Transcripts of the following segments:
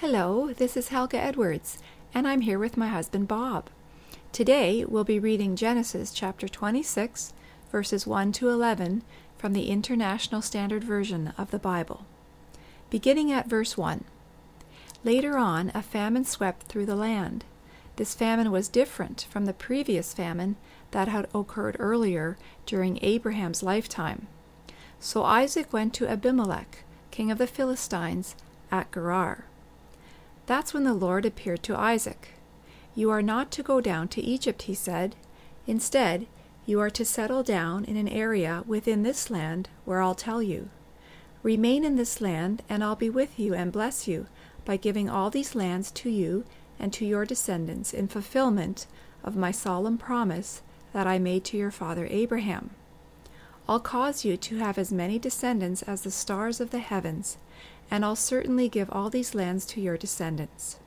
Hello, this is Helga Edwards, and I'm here with my husband Bob. Today we'll be reading Genesis chapter 26, verses 1 to 11 from the International Standard Version of the Bible. Beginning at verse 1. Later on, a famine swept through the land. This famine was different from the previous famine that had occurred earlier during Abraham's lifetime. So Isaac went to Abimelech, king of the Philistines, at Gerar. That's when the Lord appeared to Isaac. You are not to go down to Egypt, he said. Instead, you are to settle down in an area within this land where I'll tell you. Remain in this land, and I'll be with you and bless you by giving all these lands to you and to your descendants in fulfillment of my solemn promise that I made to your father Abraham. I'll cause you to have as many descendants as the stars of the heavens, and I'll certainly give all these lands to your descendants.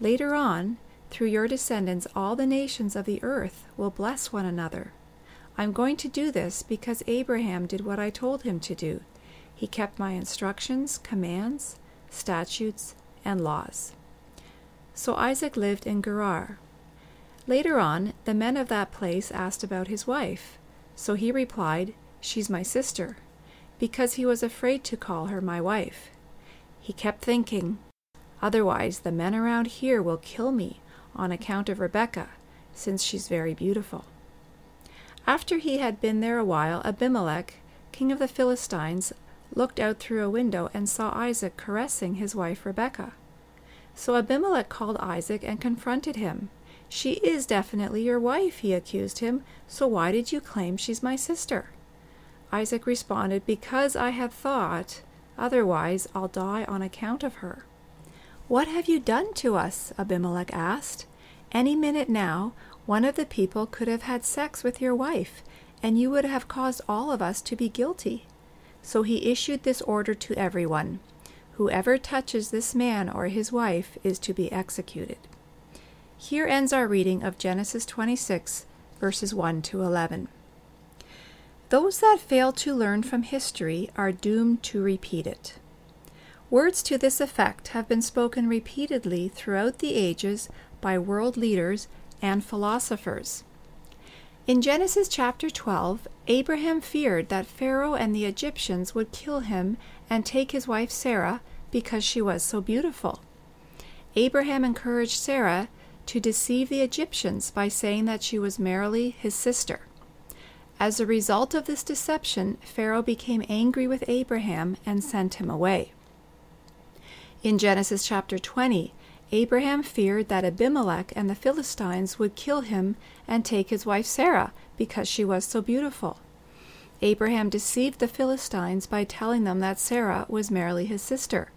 Later on, through your descendants, all the nations of the earth will bless one another. I'm going to do this because Abraham did what I told him to do. He kept my instructions, commands, statutes, and laws. So Isaac lived in Gerar. Later on, the men of that place asked about his wife. So he replied, She's my sister, because he was afraid to call her my wife. He kept thinking, Otherwise, the men around here will kill me on account of Rebekah, since she's very beautiful. After he had been there a while, Abimelech, king of the Philistines, looked out through a window and saw Isaac caressing his wife Rebekah. So Abimelech called Isaac and confronted him. She is definitely your wife, he accused him, so why did you claim she's my sister? Isaac responded, Because I have thought Otherwise, I'll die on account of her. What have you done to us? Abimelech asked. Any minute now, one of the people could have had sex with your wife, and you would have caused all of us to be guilty. So he issued this order to everyone Whoever touches this man or his wife is to be executed. Here ends our reading of Genesis 26, verses 1 to 11. Those that fail to learn from history are doomed to repeat it. Words to this effect have been spoken repeatedly throughout the ages by world leaders and philosophers. In Genesis chapter 12, Abraham feared that Pharaoh and the Egyptians would kill him and take his wife Sarah because she was so beautiful. Abraham encouraged Sarah to deceive the Egyptians by saying that she was merely his sister. As a result of this deception, Pharaoh became angry with Abraham and sent him away. In Genesis chapter 20, Abraham feared that Abimelech and the Philistines would kill him and take his wife Sarah because she was so beautiful. Abraham deceived the Philistines by telling them that Sarah was merely his sister.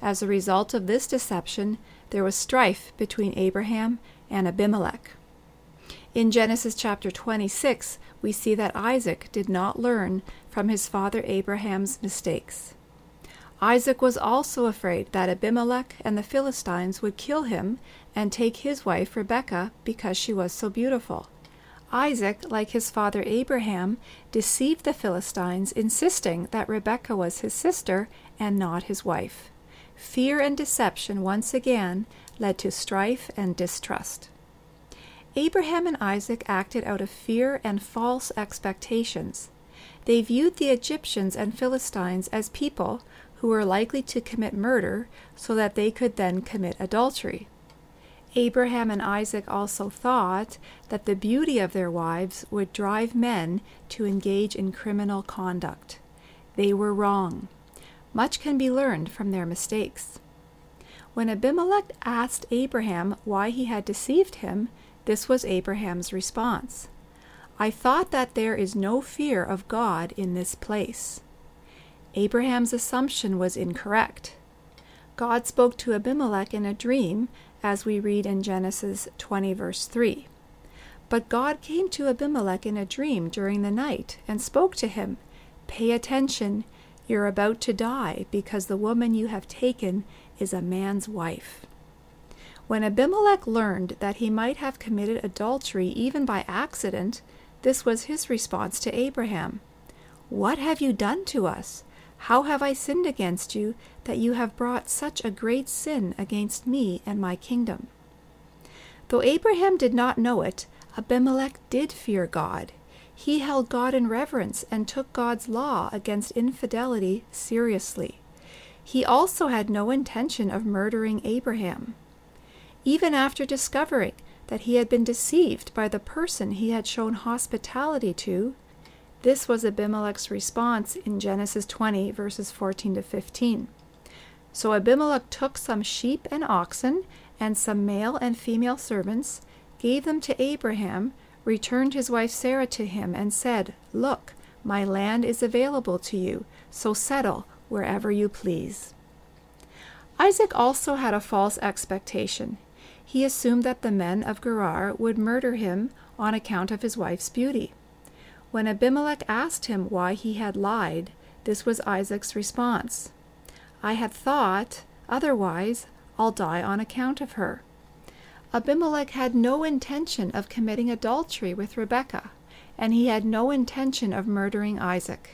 As a result of this deception, there was strife between Abraham and Abimelech. In Genesis chapter 26, we see that Isaac did not learn from his father Abraham's mistakes. Isaac was also afraid that Abimelech and the Philistines would kill him and take his wife Rebekah because she was so beautiful. Isaac, like his father Abraham, deceived the Philistines, insisting that Rebekah was his sister and not his wife. Fear and deception once again led to strife and distrust. Abraham and Isaac acted out of fear and false expectations. They viewed the Egyptians and Philistines as people who were likely to commit murder so that they could then commit adultery. Abraham and Isaac also thought that the beauty of their wives would drive men to engage in criminal conduct. They were wrong. Much can be learned from their mistakes. When Abimelech asked Abraham why he had deceived him, this was Abraham's response I thought that there is no fear of God in this place. Abraham's assumption was incorrect. God spoke to Abimelech in a dream, as we read in Genesis 20, verse 3. But God came to Abimelech in a dream during the night and spoke to him Pay attention, you're about to die because the woman you have taken is a man's wife. When Abimelech learned that he might have committed adultery even by accident, this was his response to Abraham What have you done to us? How have I sinned against you, that you have brought such a great sin against me and my kingdom? Though Abraham did not know it, Abimelech did fear God. He held God in reverence and took God's law against infidelity seriously. He also had no intention of murdering Abraham. Even after discovering that he had been deceived by the person he had shown hospitality to, this was Abimelech's response in Genesis 20, verses 14 to 15. So Abimelech took some sheep and oxen, and some male and female servants, gave them to Abraham, returned his wife Sarah to him, and said, Look, my land is available to you, so settle wherever you please. Isaac also had a false expectation. He assumed that the men of Gerar would murder him on account of his wife's beauty. When Abimelech asked him why he had lied, this was Isaac's response I had thought, otherwise I'll die on account of her. Abimelech had no intention of committing adultery with Rebekah, and he had no intention of murdering Isaac.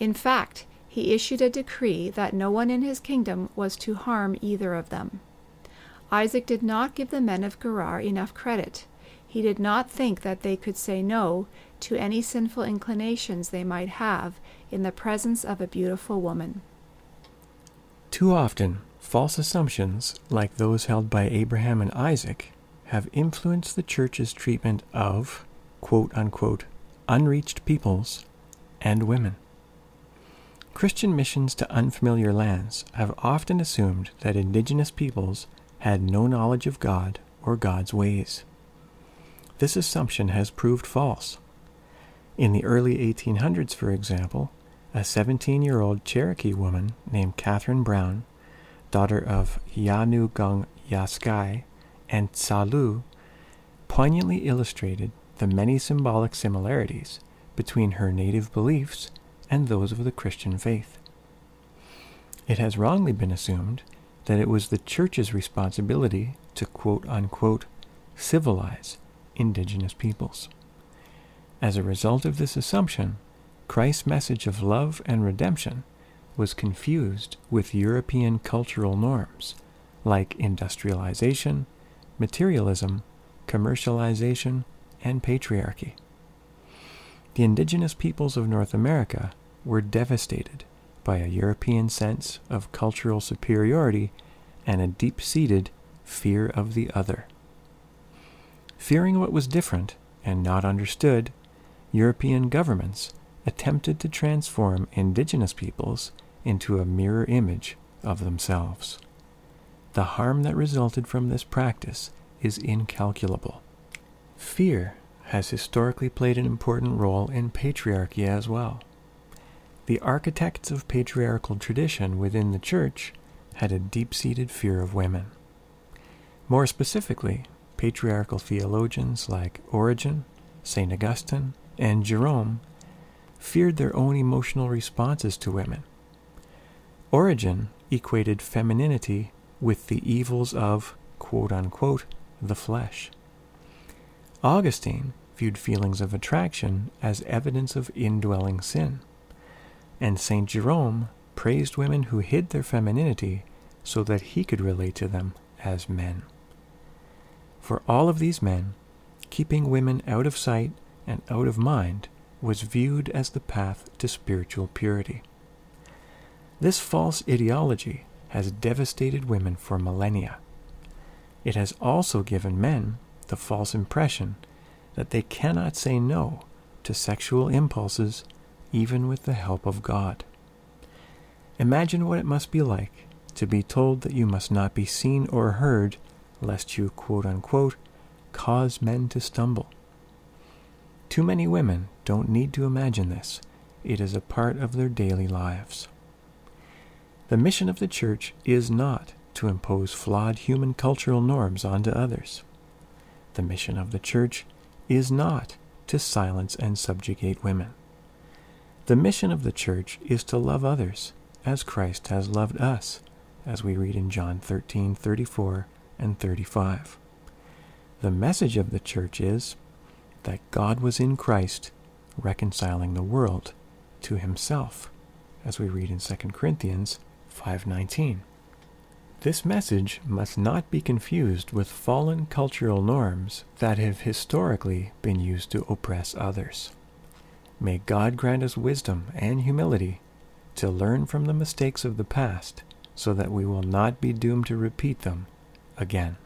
In fact, he issued a decree that no one in his kingdom was to harm either of them. Isaac did not give the men of Gerar enough credit. He did not think that they could say no to any sinful inclinations they might have in the presence of a beautiful woman. Too often, false assumptions, like those held by Abraham and Isaac, have influenced the Church's treatment of, quote unquote, unreached peoples and women. Christian missions to unfamiliar lands have often assumed that indigenous peoples had no knowledge of God or God's ways. This assumption has proved false. In the early 1800s, for example, a 17 year old Cherokee woman named Catherine Brown, daughter of Yanugung Yaskai and Tsalu, poignantly illustrated the many symbolic similarities between her native beliefs and those of the Christian faith. It has wrongly been assumed that it was the Church's responsibility to quote unquote civilize indigenous peoples. As a result of this assumption, Christ's message of love and redemption was confused with European cultural norms like industrialization, materialism, commercialization, and patriarchy. The indigenous peoples of North America were devastated by a European sense of cultural superiority and a deep seated fear of the other. Fearing what was different and not understood, European governments attempted to transform indigenous peoples into a mirror image of themselves. The harm that resulted from this practice is incalculable. Fear has historically played an important role in patriarchy as well. The architects of patriarchal tradition within the Church had a deep seated fear of women. More specifically, patriarchal theologians like Origen, St. Augustine, and Jerome feared their own emotional responses to women. Origen equated femininity with the evils of, quote unquote, the flesh. Augustine viewed feelings of attraction as evidence of indwelling sin, and St. Jerome praised women who hid their femininity so that he could relate to them as men. For all of these men, keeping women out of sight and out of mind was viewed as the path to spiritual purity. This false ideology has devastated women for millennia. It has also given men the false impression that they cannot say no to sexual impulses even with the help of God. Imagine what it must be like to be told that you must not be seen or heard lest you, quote unquote, cause men to stumble. Too many women don't need to imagine this. It is a part of their daily lives. The mission of the church is not to impose flawed human cultural norms onto others. The mission of the church is not to silence and subjugate women. The mission of the church is to love others as Christ has loved us, as we read in John 13:34 and 35. The message of the church is that God was in Christ reconciling the world to himself, as we read in 2 Corinthians 5:19. This message must not be confused with fallen cultural norms that have historically been used to oppress others. May God grant us wisdom and humility to learn from the mistakes of the past so that we will not be doomed to repeat them again.